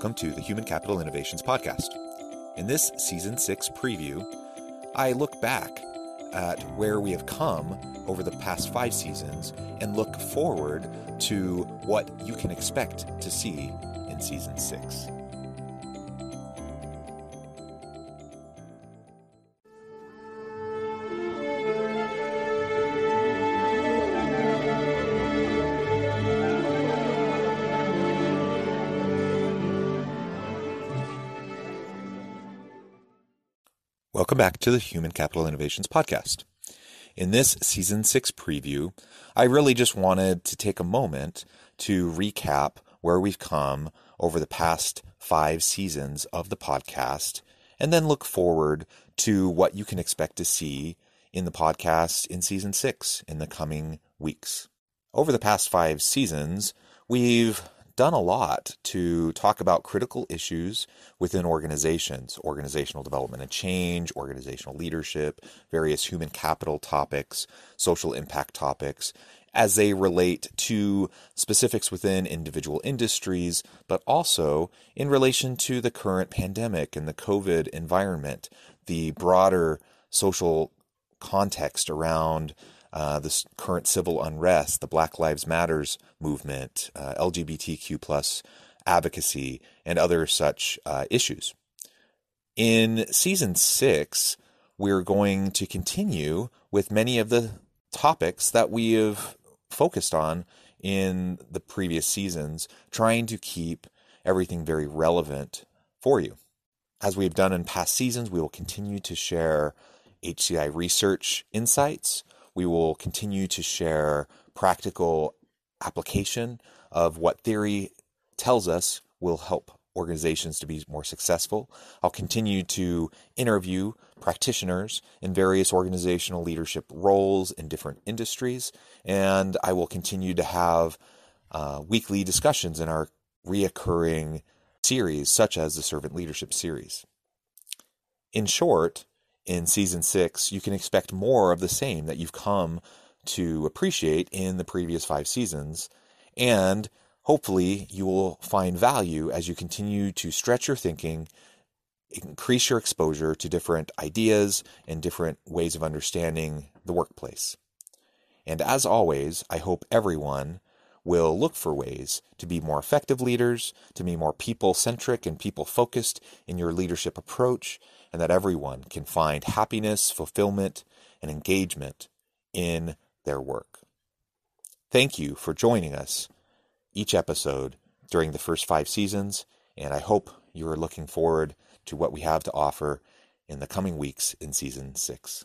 Welcome to the Human Capital Innovations Podcast. In this season six preview, I look back at where we have come over the past five seasons and look forward to what you can expect to see in season six. Welcome back to the Human Capital Innovations Podcast. In this season six preview, I really just wanted to take a moment to recap where we've come over the past five seasons of the podcast and then look forward to what you can expect to see in the podcast in season six in the coming weeks. Over the past five seasons, we've done a lot to talk about critical issues within organizations, organizational development and change, organizational leadership, various human capital topics, social impact topics, as they relate to specifics within individual industries, but also in relation to the current pandemic and the COVID environment, the broader social context around uh, the current civil unrest, the Black Lives Matters movement, uh, LGBTQ plus advocacy, and other such uh, issues. In season six, we're going to continue with many of the topics that we have focused on in the previous seasons, trying to keep everything very relevant for you. As we've done in past seasons, we will continue to share HCI research insights we will continue to share practical application of what theory tells us will help organizations to be more successful. I'll continue to interview practitioners in various organizational leadership roles in different industries, and I will continue to have uh, weekly discussions in our reoccurring series, such as the Servant Leadership Series. In short, in season six, you can expect more of the same that you've come to appreciate in the previous five seasons. And hopefully, you will find value as you continue to stretch your thinking, increase your exposure to different ideas and different ways of understanding the workplace. And as always, I hope everyone will look for ways to be more effective leaders, to be more people centric and people focused in your leadership approach, and that everyone can find happiness, fulfillment, and engagement in their work. Thank you for joining us each episode during the first five seasons, and I hope you are looking forward to what we have to offer in the coming weeks in season six.